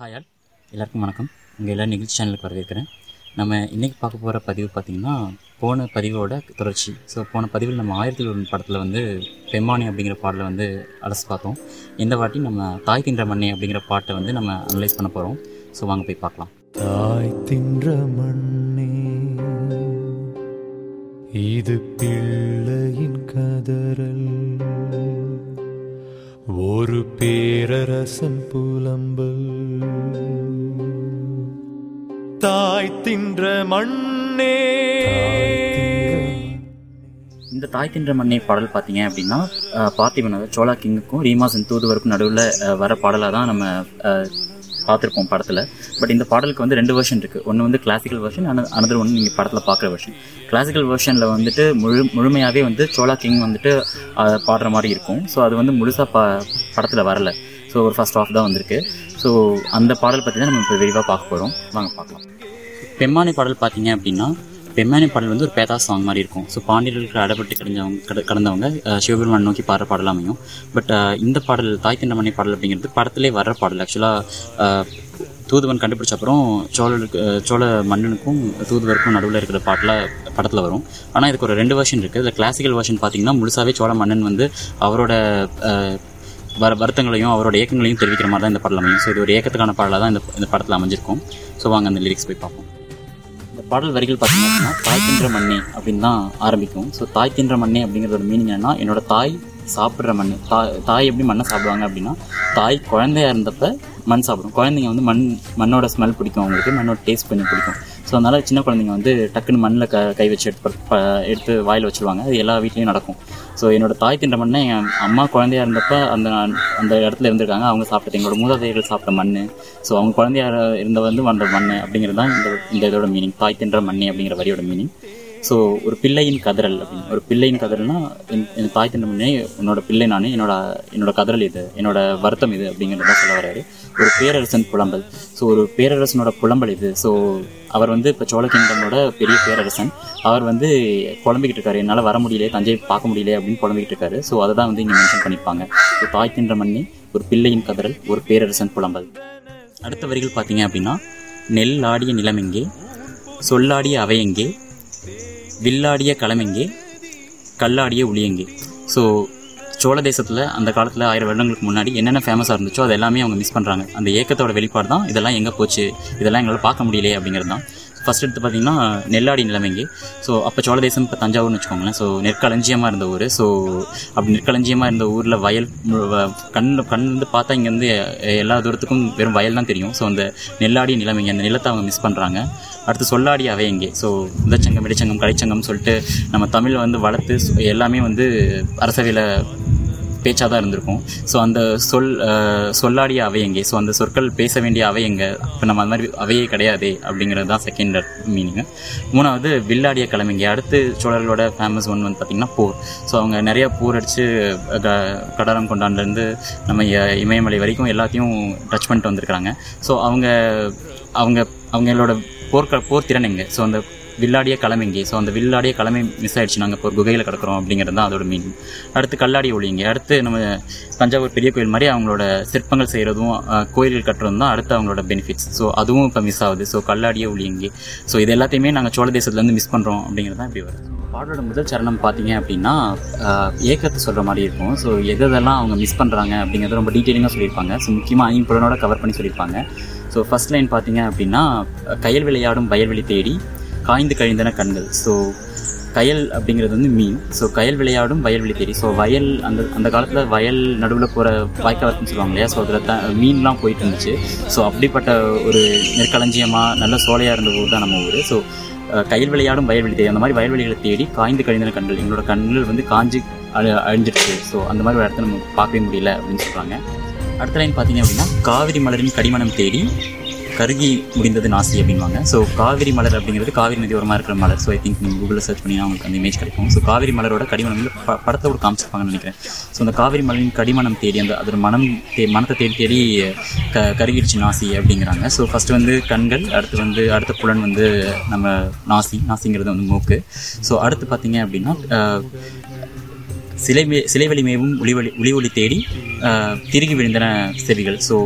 Hi all எல்லாருக்கும் வணக்கம். உங்கள் எல்லா நிகழ்ச்சி சேனலுக்கு வரவேற்கிறேன். நம்ம இன்றைக்கி பார்க்க போகிற பதிவு பார்த்திங்கன்னா போன பதிவோட தொடர்ச்சி. ஸோ போன பதிவில் நம்ம ஆயிரத்தி ஒரு படத்தில் வந்து பெம்மானி அப்படிங்கிற பாடலை வந்து அலசி பார்த்தோம். இந்த வாட்டி நம்ம தாய் தின்ற மண்ணே அப்படிங்கிற பாட்டை வந்து நம்ம அனலைஸ் பண்ண போகிறோம் ஸோ வாங்க போய் பார்க்கலாம். தாய் தின்ற மண்ணே இது பிள்ளையின் கதறல். ஒரு பேரரசன் தின்ற மண்ணே. இந்த தாய் தின்ற மண்ணே பாடல் பார்த்தீங்க அப்படின்னா அஹ், பார்த்திபன் அதாவது சோலா கிங்குக்கும் ரீமா தூதுவருக்கும் நடுவில் வர பாடலாக தான் நம்ம பார்த்துருப்போம் படத்தில். பட் இந்த பாடலுக்கு வந்து ரெண்டு வெர்ஷன் இருக்குது ஒன்று வந்து கிளாசிக்கல் வெர்ஷன் அனதர் ஒன்று நீங்கள் படத்தில் பார்க்குற வெர்ஷன் கிளாசிக்கல் வெர்ஷனில் வந்துட்டு முழு முழுமையாகவே வந்து சோலா கிங் வந்துட்டு பாடுற மாதிரி இருக்கும். ஸோ அது வந்து முழுசாக ப படத்தில் வரல. ஸோ ஒரு ஃபர்ஸ்ட் ஆஃப் தான் வந்திருக்கு. ஸோ அந்த பாடல் பற்றி தான் நம்ம இப்போ விரிவாக பார்க்க போகிறோம் வாங்க பார்க்கலாம். பெம்மானி பாடல் பார்த்தீங்க அப்படின்னா பெம்மானி பாடல் வந்து ஒரு பேதா சாங் மாதிரி இருக்கும். ஸோ பாண்டியர்களுக்கு அடப்பட்டு கிடைஞ்சவங்க கட கடந்தவங்க சிவபெருமான் நோக்கி பாடுற பாடல் அமையும். பட் இந்த பாடல் தாய் திண்டமணி பாடல் அப்படிங்கிறது படத்திலே வர்ற பாடல். ஆக்சுவலாக தூதுவன் கண்டுபிடிச்ச அப்புறம் சோழருக்கு சோழ மன்னனுக்கும் தூதுவருக்கும் நடுவில் இருக்கிற பாட்டில் படத்தில் வரும். ஆனால் இதுக்கு ஒரு ரெண்டு வருஷன் இருக்குது இதில் கிளாசிக்கல் வருஷன் பார்த்தீங்கன்னா முழுசாவே சோழ மன்னன் வந்து அவரோட வர வருத்தங்களையும் அவரோட ஏக்கங்களையும் தெரிவிக்கிற மாதிரி தான் இந்த பாடல் அமையும். ஸோ இது ஒரு ஏக்கத்துக்கான பாடலாக தான் இந்த இந்த படத்தில் அமைஞ்சிருக்கும். ஸோ வாங்க அந்த லிரிக்ஸ் போய் பார்ப்போம். பாடல் வரிகள் பார்த்தீங்க அப்படின்னா தாய் தின்ற மண்ணே அப்படின்னு தான் ஆரம்பிக்கும். ஸோ தாய் தின்ற மண்ணே அப்படிங்கிறதோட மீனிங் என்னன்னா என்னோட தாய் சாப்பிட்ற மண் தாய் தாய் எப்படி மண்ணை சாப்பிடுவாங்க அப்படின்னா தாய் குழந்தையா இருந்தப்ப மண் சாப்பிடும். குழந்தைங்க வந்து மண் மண்ணோட ஸ்மெல் பிடிக்கும் அவங்களுக்கு மண்ணோட டேஸ்ட் கொஞ்சம் பிடிக்கும். ஸோ அதனால் சின்ன குழந்தைங்க வந்து டக்குன்னு மண்ணில் க கை வச்சு எடுத்து ப- எடுத்து வாயில் வச்சுருவாங்க. அது எல்லா வீட்லேயும் நடக்கும். ஸோ என்னோட தாய் தின்ற மண்ணை என் அம்மா குழந்தையா இருந்தப்ப அந்த அந்த இடத்துல இருந்திருக்காங்க. அவங்க சாப்பிட்டது எங்களோட மூதாதையர்கள் சாப்பிட்ட மண் ஸோ அவங்க குழந்தையாக இருந்த வந்து வந்த மண் அப்படிங்கிறது தான் இந்த இந்த இதோட மீனிங் தாய் தின்ற மண்ணே அப்படிங்கிற வரியோட மீனிங் ஸோ ஒரு பிள்ளையின் கதறல் அப்படின்னு ஒரு பிள்ளையின் கதறல்னா என் என் தாய் தின்ற மண்ணே பிள்ளை நான் என்னோட என்னோட கதறல் இது என்னோட வருத்தம் இது அப்படிங்கிறது தான் சொல்ல வர்றாரு. ஒரு பேரரசன் புலம்பல். ஸோ ஒரு பேரரசனோட புலம்பல் இது. ஸோ அவர் வந்து இப்போ சோழ கிங்டமோட பெரிய பேரரசன். அவர் வந்து புலம்பிக்கிட்டு இருக்காரு. என்னால் வர முடியல தஞ்சை பார்க்க முடியல அப்படின்னு புலம்பிக்கிட்டு இருக்காரு. ஸோ அதை தான் வந்து இங்கே மென்ஷன் பண்ணியிருப்பாங்க. ஒரு தாய் தின்ற மண்ணி ஒரு பிள்ளையின் கதறல் ஒரு பேரரசன் புலம்பல். அடுத்த வரிகள் பார்த்தீங்க அப்படின்னா நெல் ஆடிய நிலமெங்கே சொல்லாடிய அவையெங்கே வில்லாடிய களமெங்கே கல்லாடிய ஒளியெங்கே ஸோ சோழ தேசத்தில் அந்த காலத்தில் ஆயிரம் வருடங்களுக்கு முன்னாடி என்னென்ன ஃபேமஸாக இருந்துச்சோ அது எல்லாமே அவங்க மிஸ் பண்ணுறாங்க அந்த ஏக்கத்தோட வெளிப்பாடு தான் இதெல்லாம் எங்கே போச்சு இதெல்லாம் எங்களால் பார்க்க முடியலையே அப்படிங்கிறது தான். ஃபர்ஸ்ட் எடுத்து பார்த்தீங்கன்னா நெல்லாடி நிலைமைங்க ஸோ அப்போ சோழ தேசம் இப்போ தஞ்சாவூர்னு வச்சுக்கோங்களேன். ஸோ நெற்களஞ்சியமாக இருந்த ஊர். ஸோ அப்படி நெற்களஞ்சியமாக இருந்த ஊரில் வயல் கண் கண் வந்து பார்த்தா இங்கேருந்து எல்லா தூரத்துக்கும் வெறும் வயல் தான் தெரியும். ஸோ அந்த நெல்லாடி நிலைமைங்க அந்த நிலத்தை அவங்க மிஸ் பண்ணுறாங்க அடுத்து சொல்லாடி அவையங்கே ஸோ முதச்சங்கம் இடைச்சங்கம் கலைச்சங்கம் சொல்லிட்டு நம்ம தமிழை வந்து வளர்த்து எல்லாமே வந்து அரசவையில் பேச்சாக தான் இருந்திருக்கும். ஸோ அந்த சொல் சொல்லாடிய சொல்லாடிய அவையங்கே ஸோ அந்த சொற்கள் பேச வேண்டிய அவையங்க இப்போ நம்ம அந்த மாதிரி அவையே கிடையாது அப்படிங்கிறது தான் செகண்ட் மீனிங்கு மூணாவது வில்லாடிய கிழமைங்க அடுத்து சோழர்களோட ஃபேமஸ் ஒன் வந்து பார்த்திங்கன்னா போர். ஸோ அவங்க நிறைய போர் அடித்து கடாரம் கொண்டாண்டிருந்து நம்ம இ- இமயமலை வரைக்கும் எல்லாத்தையும் டச் பண்ணிட்டு வந்திருக்கிறாங்க. ஸோ அவங்க அவங்க அவங்களோட போர்க்க போர் திறன் எங்கே ஸோ அந்த வில்லாடிய களம் ஸோ அந்த வில்லாடிய கிளம்பி மிஸ் ஆயிடுச்சு. நாங்கள் இப்போ ஒரு குகையில் கிடக்கிறோம் அப்படிங்கிறது தான் அதோட மீனிங் அடுத்து கல்லாடி ஒளிங்க. அடுத்து நம்ம தஞ்சாவூர் பெரிய கோயில் மாதிரி அவங்களோட சிற்பங்கள் செய்கிறதும் கோயில்கள் கட்டுறதும் தான் அடுத்து அவங்களோட பெனிஃபிட்ஸ் ஸோ அதுவும் இப்போ மிஸ் ஆகுது. ஸோ கல்லாடிய ஒளியங்கே ஸோ இது எல்லாத்தையுமே நாங்கள் சோழ தேசத்துலேருந்து மிஸ் பண்ணுறோம் அப்படிங்கிறது தான் இப்படி வருது. பாடலோட முதல் சரணம் பார்த்தீங்க அப்படின்னா ஏக்கத்தை சொல்கிற மாதிரி இருக்கும். ஸோ எதெல்லாம் அவங்க மிஸ் பண்ணுறாங்க அப்படிங்கிறது ரொம்ப டீட்டெயிலிங்காக சொல்லியிருப்பாங்க. ஸோ முக்கியமாக ஐம்புலனோட கவர் பண்ணி சொல்லியிருப்பாங்க. ஸோ ஃபர்ஸ்ட் லைன் பார்த்தீங்க அப்படின்னா கயல் விளையாடும் வயல்வெளி தேடி காய்ந்து கழிந்தன கண்கள். ஸோ கயல் அப்படிங்கிறது வந்து மீன். ஸோ கயல் விளையாடும் வயல்வெளி தேடி ஸோ வயல் அந்த அந்த காலத்தில் வயல் நடுவில் போகிற வாய்க்காலத்துன்னு சொல்லுவாங்க இல்லையா? ஸோ அதில் த மீன்லாம் போயிட்டு இருந்துச்சு. ஸோ அப்படிப்பட்ட ஒரு நெற்களஞ்சியமாக நல்ல சோலையாக இருந்த ஊர் தான் நம்ம ஊர். ஸோ கயல் விளையாடும் வயல்வெளி தேடி அந்த மாதிரி வயல்வெளிகளை தேடி காய்ந்து கழிந்தன கண்கள். எங்களோட கண்கள் வந்து காஞ்சி அழி அழிஞ்சிடுச்சு. ஸோ அந்த மாதிரி ஒரு இடத்த நம்ம பார்க்கவே முடியல அப்படின்னு சொல்கிறாங்க அடுத்த லைன் பார்த்தீங்க அப்படின்னா காவிரி மலரின் கடிமணம் தேடி கருகி முடிந்தது நாசி அப்படின்வாங்க. ஸோ காவிரி மலர் அப்படிங்கிறது காவிரி நதி ஓரமாக இருக்கிற மலர். ஸோ ஐ திங்க் நீங்கள் கூகுளில் சர்ச் பண்ணி அவங்களுக்கு அந்த இமேஜ் கிடைக்கும். ஸோ காவிரி மலரோட கடிமணம் ப ப படத்தோட காமிச்சிருப்பாங்கன்னு நினைக்கிறேன். ஸோ அந்த காவிரி மலரின் கடிமணம் தேடி அந்த அதோட மனம் தே மனத்தை தேடி தேடி க கருகிருச்சு நாசி அப்படிங்கிறாங்க. ஸோ ஃபஸ்ட்டு வந்து கண்கள் அடுத்து வந்து அடுத்த புலன் வந்து நம்ம நாசி நாசிங்கிறது வந்து மூக்கு. ஸோ அடுத்து பார்த்தீங்க அப்படின்னா சிலை மே சிலை வலிமேவும் ஒளி ஒளி ஒளி ஒளி தேடி திருகி விழுந்தன செவிகள். ஸோ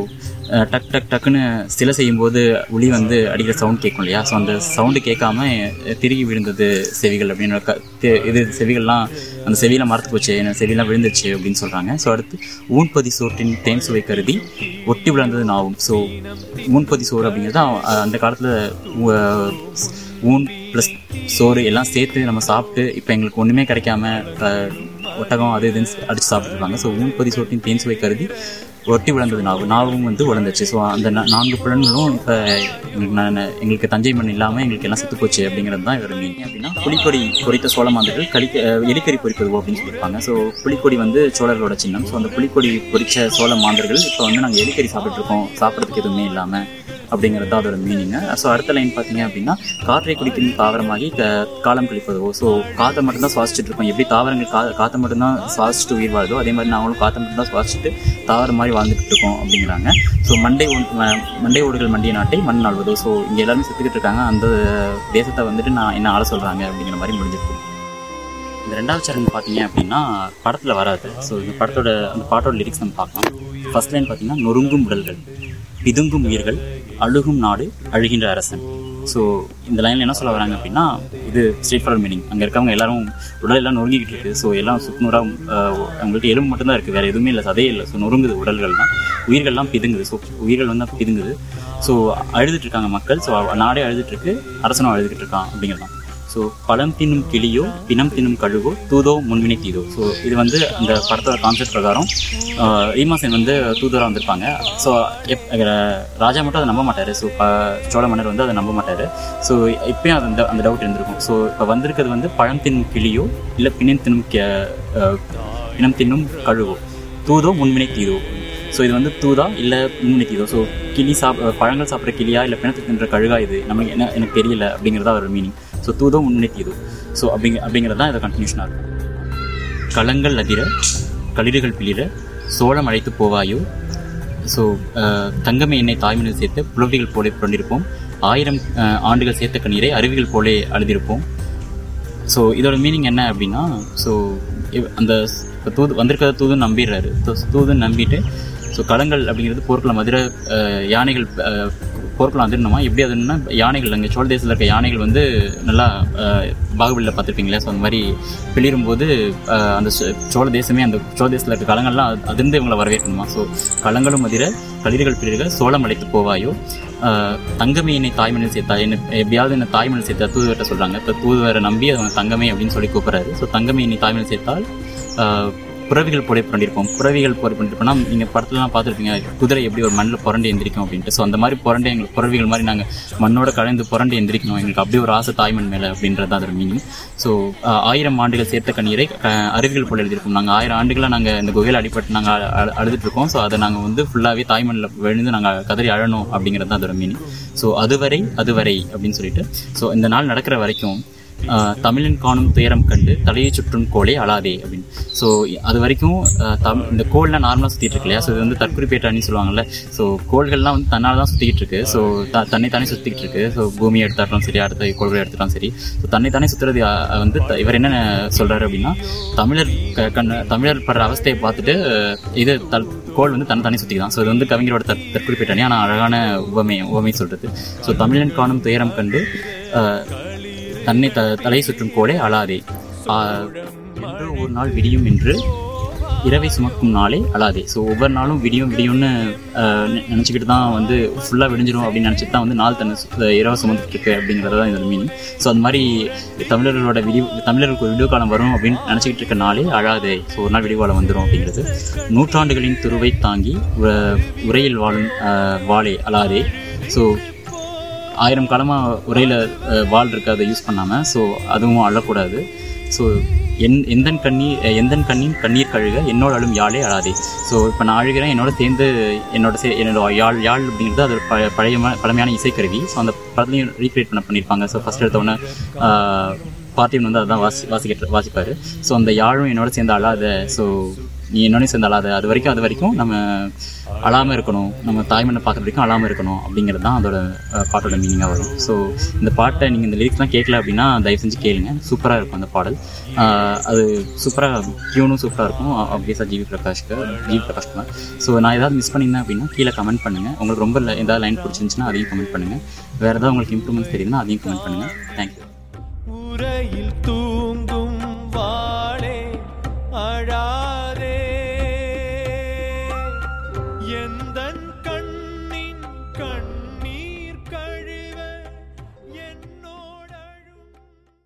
டக் டக் டக்குன்னு சிலை செய்யும்போது ஒளி வந்து அடிக்கிற சவுண்ட் கேட்கும் இல்லையா? ஸோ அந்த சவுண்டு கேட்காம திருகி விழுந்தது செவிகள் அப்படின்னு க தெ- இது செவிகள்லாம் அந்த செவியெல்லாம் மறத்து போச்சு. என்ன செவியெல்லாம் விழுந்துருச்சு அப்படின்னு சொல்கிறாங்க ஸோ அடுத்து ஊன்பதி சோற்றின் தேன் சுவை கருதி ஒட்டி விழுந்தது நாவும். ஸோ ஊன்பதி சோறு அப்படிங்கிறது அந்த காலத்தில் ஊன் ப்ளஸ் சோறு எல்லாம் சேர்த்து நம்ம சாப்பிட்டு இப்போ எங்களுக்கு ஒன்றுமே கிடைக்காம ஒட்டகம் அது இதுன்னு அடித்து சாப்பிட்டுருப்பாங்க ஸோ ஊன்பதி சோற்றின் தேன் சுவை கருதி ஒட்டி விழுந்தது. நாவு நாவும் வந்து உழந்துச்சு. ஸோ அந்த நான்கு புலன்களும் இப்போ எங்களுக்கு நான் எங்களுக்கு தஞ்சை மண் இல்லாமல் எங்களுக்கு எல்லாம் செத்து போச்சு அப்படிங்கிறது தான் இவர் மீன் அப்படின்னா புலிக்கொடி பொறித்த சோழ மாந்தர்கள் கலிக்க எலிக்கறி பொறிப்பது அப்படின்னு சொல்லியிருப்பாங்க. ஸோ புலிக்கொடி வந்து சோழர்களோட சின்னம். ஸோ அந்த புலிக்கொடி பொறித்த சோழ மாந்தர்கள் இப்போ வந்து நாங்கள் எலிக்கறி சாப்பிட்ருக்கோம் சாப்பிட்றதுக்கு எதுவுமே இல்லாமல் அப்படிங்கிறது தான் அதோட மீனிங்கு ஸோ அடுத்த லைன் பார்த்தீங்க அப்படின்னா காற்றை குடிக்கும் தாவரமாகி காலம் கழிப்பதோ. ஸோ காற்றை மட்டும்தான் சுவாசிச்சுட்டு இருக்கோம் எப்படி தாவரங்கள் கா காற்றை மட்டும்தான் சுவாசிச்சுட்டு உயிர் வாழுதோ அதே மாதிரி நாங்களும் காற்றை மட்டும்தான் சுவாசிச்சுட்டு தாவரம் மாதிரி வாழ்ந்துக்கிட்டு இருக்கோம் அப்படிங்கிறாங்க. ஸோ மண்டை ம- மண்டை ஓடுகள் மண்டிய நாட்டை மண் ஆள்வதோ ஸோ இங்கே எல்லாருமே செத்துக்கிட்டு இருக்காங்க. அந்த தேசத்தை வந்துட்டு நான் என்ன ஆள சொல்கிறாங்க அப்படிங்கிற மாதிரி முடிஞ்சிருக்கு. இந்த ரெண்டாவது சரணம் பார்த்தீங்க அப்படின்னா படத்தில் வராது. ஸோ இந்த படத்தோட அந்த பாட்டோட லிரிக்ஸ் நம்ம பார்க்கலாம். ஃபர்ஸ்ட் லைன் பார்த்தீங்கன்னா நொறுங்கும் உடல்கள் பிதுங்கும் உயிர்கள் அழுகும் நாடு அழுகின்ற அரசன். ஸோ இந்த லைனில் என்ன சொல்ல வராங்க அப்படின்னா இது ஸ்ட்ரீட் ஃபார்வர்ட் மீனிங் அங்கே இருக்கவங்க எல்லாரும் உடல் எல்லாம் நொறுங்கிக்கிட்டு இருக்கு. ஸோ எல்லாம் சுக்குநூறாக அவங்கள்ட்ட எலும்பு மட்டும்தான் இருக்குது வேறு எதுவுமே இல்லை சதையே இல்லை. ஸோ நொறுங்குது உடல்கள்லாம். உயிர்கள்லாம் பிதுங்குது. ஸோ உயிர்கள் வந்து பிதுங்குது. ஸோ அழுதுட்டு இருக்காங்க மக்கள். ஸோ நாடே அழுதுட்டு இருக்கு. அரசனும் அழுதுகிட்டு இருக்கான் அப்படிங்கிறது தான் ஸோ பழம் தின்னும் கிளியோ பிணம் தின்னும் கழுவோ தூதோ முன்வினை தீதோ. ஸோ இது வந்து அந்த படத்தோட கான்செப்ட் பிரகாரம். ரீமாசன் வந்து தூதராக வந்திருப்பாங்க. ஸோ எப் ராஜா மட்டும் அதை நம்ப மாட்டார். ஸோ சோழ மன்னர் வந்து அதை நம்ப மாட்டார். ஸோ இப்பயும் அது அந்த அந்த டவுட் இருந்திருக்கும். ஸோ இப்போ வந்திருக்கிறது வந்து பழம் தின்னும் கிளியோ இல்லை பிணம் தின்னும் கே- பிணம் தின்னும் கழுவோ தூதோ முன்வினை தீதோ. ஸோ இது வந்து தூதா இல்லை முன்வினை தீதோ. ஸோ கிளி சாப் பழங்கள் சாப்பிட்ற கிளியா இல்லை பிணத்துக்கு தின்ற கழுகா இது? நமக்கு என்ன எனக்கு தெரியல அப்படிங்கிறதா ஒரு மீனிங் ஸோ தூதம் முன்வினை தீதோ ஸோ அப்படிங்க அப்படிங்கிறது தான் இதை கண்டினியூஷனாக இருக்கும். களங்கள் அதிர களிறுகள் பிளிர சோளம் அழைத்து போவாயோ? ஸோ தங்கமே எண்ணெய் தாய்மணில் சேர்த்து புலவிகள் போலே புரண்டிருப்போம். ஆயிரம் ஆண்டுகள் சேர்த்த கண்ணீரை அருவிகள் போலே அழுதிருப்போம். ஸோ இதோட மீனிங் என்ன அப்படின்னா ஸோ அந்த இப்போ தூது வந்திருக்கிறத தூதுன்னு நம்பிடுறாரு. தூ- தூதுன்னு நம்பிட்டு ஸோ களங்கள் அப்படிங்கிறது போர்க்களம் மதுரை யானைகள் அஹ், போர்க்குளம் அதிரணுமா எப்படி அதுன்னா யானைகள் அங்கே சோழ தேசத்தில் இருக்க யானைகள் வந்து நல்லா பாகுபலியில் பார்த்துருப்பீங்களே ஸோ அந்த மாதிரி பிளிரும்போது போது அந்த சோ- சோழ தேசமே அந்த சோழ தேசத்தில் இருக்க களங்கள்லாம் அதிர்ந்து இவங்களை வரவேற்கணுமா? ஸோ களங்களும் மதிர களிர்கள் பிளிர்கள் சோளம் அழைத்து போவாயோ? தங்கமே என்னை தாய்மணில் சேர்த்தா என்ன எப்படியாவது என்ன தாய்மணில் சேர்த்தா தூதுவர்கிட்ட சொல்கிறாங்க இப்போ தூதுவரை நம்பி அவங்க தங்கமே அப்படின்னு சொல்லி கூப்பிட்றாரு. ஸோ தங்கமே என்னை தாய்மணில் சேர்த்தால் புறவிகள் போல புரண்டிருப்போம் புறவிகள் போர் பண்ணிருப்போம்னா நீங்கள் படத்துலலாம் பார்த்துருப்பீங்க குதிரை எப்படி ஒரு மண்ணில் புரண்டு எந்திரிக்கும் அப்படின்ட்டு. ஸோ அந்த மாதிரி புரண்டு எங்களுக்கு புறவிகள் மாதிரி நாங்கள் மண்ணோட கலந்து புரண்டு எந்திரிக்கணும். எங்களுக்கு அப்படி ஒரு ஆசை தாய்மண் மேலே அப்படின்றது தான் அதோட மீனிங் ஸோ ஆயிரம் ஆண்டுகள் சேர்த்த கண்ணீரை அருவிகள் போல எழுதியிருக்கோம். நாங்கள் ஆயிரம் ஆண்டுகளாக நாங்கள் இந்த குகையில் அடிபட்டு நாங்கள் அழுதுட்டு இருக்கோம் ஸோ அதை நாங்கள் வந்து ஃபுல்லாகவே தாய்மண்ணில் விழுந்து நாங்கள் கதறி அழணும் அப்படிங்கிறது தான் அதோட மீனிங் ஸோ அதுவரை அதுவரை அப்படின்னு சொல்லிட்டு. ஸோ இந்த நாள் நடக்கிற வரைக்கும் தமிழன் காணும் துயரம் கண்டு தலையை சுற்றும் கோலே அழாதே அப்படின்னு. ஸோ அது வரைக்கும் தம் இந்த கோல்லாம் நார்மலாக சுற்றிட்டு இருக்கு இல்லையா? ஸோ இது வந்து தற்குறிப்பேட்டான்னு சொல்லுவாங்கல்ல. ஸோ கோள்கள்லாம் வந்து தன்னால் தான் சுற்றிக்கிட்டு இருக்கு. ஸோ த தன்னை தானே சுற்றிக்கிட்டு இருக்கு. ஸோ பூமி எடுத்தாலும் சரி அடுத்த கோள்களை எடுத்துட்டாலும் சரி. ஸோ தன்னை தானே சுற்றுறது வந்து த- இவர் என்ன சொல்கிறாரு அப்படின்னா தமிழர் க- கண்ண தமிழர் படுற அவஸ்தையை பார்த்துட்டு இது தல் கோள் வந்து தன்னை தானே சுற்றிக்கலாம் ஸோ இது வந்து கவிஞரோட தற் தற்குறிப்பிட்டானே ஆனால் அழகான உவமை உவமை சொல்கிறது ஸோ தமிழன் காணும் துயரம் கண்டு தன்னை த தலை சுற்றும் கோடை அழாதே. என்று ஒரு நாள் விடியும் என்று இரவை சுமக்கும் நாளே அழாதே. ஸோ ஒவ்வொரு நாளும் விடியும் விடியும்னு நெ- நினச்சிக்கிட்டு தான் வந்து ஃபுல்லாக விடிஞ்சிடும் அப்படின்னு நினச்சிட்டு தான் வந்து நாள் தன்னை சு- இரவை சுமந்துட்டு இருக்கு அப்படிங்கிறது தான் இதோட மீனிங் ஸோ அந்த மாதிரி தமிழர்களோட விடிவு தமிழர்களுக்கு ஒரு விடிவு காலம் வரும் அப்படின்னு நினச்சிக்கிட்டு இருக்க நாளே அழாதே. ஸோ ஒரு நாள் விடிவு காலம் வந்துடும் அப்படிங்கிறது. நூற்றாண்டுகளின் துருவை தாங்கி உரையில் வாழும் ஆஹ், வாளே அழாதே. ஸோ ஆயிரம் காலமாக உரையில் வாள்ருக்கு அதை யூஸ் பண்ணாமல் ஸோ அதுவும் அழக்கூடாது. ஸோ என் எந்த கண்ணீர் எந்த கண்ணின் கண்ணீர் கழுக என்னோட அழும் யாழே அழாதே. ஸோ இப்போ நான் அழுகிறேன் என்னோட சேர்ந்து என்னோட சே என்னோட யாழ் யாழ் அப்படிங்கிறது அது ப பழைய பழமையான இசைக்கருவி. ஸோ அந்த படத்துலையும் ரீக்ரியேட் பண்ண பண்ணியிருப்பாங்க ஸோ ஃபஸ்ட் எடுத்தோடனே பார்த்திபன் வந்து அதுதான் வாசி வாசிக்கிட்டு வாசிப்பார். ஸோ அந்த யாழும் என்னோட சேர்ந்து அழாத ஸோ நீ என்னோட சேர்ந்து அழாத அது வரைக்கும் அது வரைக்கும் நம்ம அழாமல் இருக்கணும். நம்ம தாய்மண்ணை பார்க்குற வரைக்கும் அழாமல் இருக்கணும் அப்படிங்கிறது தான் அதோட பாட்டோட மீனிங்காக வரும். ஸோ இந்த பாட்டை நீங்கள் இந்த லிரிக்ஸ்லாம் கேட்கல அப்படின்னா தயவு செஞ்சு கேளுங்க. சூப்பராக இருக்கும் அந்த பாடல். அது சூப்பராக டியூனும் சூப்பராக இருக்கும். ஆப்வியஸாக ஜிவி பிரகாஷ்க்கு ஜிவி பிரகாஷ் தான் ஸோ நான் ஏதாவது மிஸ் பண்ணியிருந்தேன் அப்படின்னா கீழே கமெண்ட் பண்ணுங்கள் உங்களுக்கு ரொம்ப ஏதாவது லைன் பிடிச்சிருந்துச்சுன்னா அதையும் கமெண்ட் பண்ணுங்கள் வேறு ஏதாவது உங்களுக்கு இம்ப்ரூவ்மெண்ட் தெரியுதுன்னா அதையும் கமெண்ட் பண்ணுங்கள் தேங்க்யூ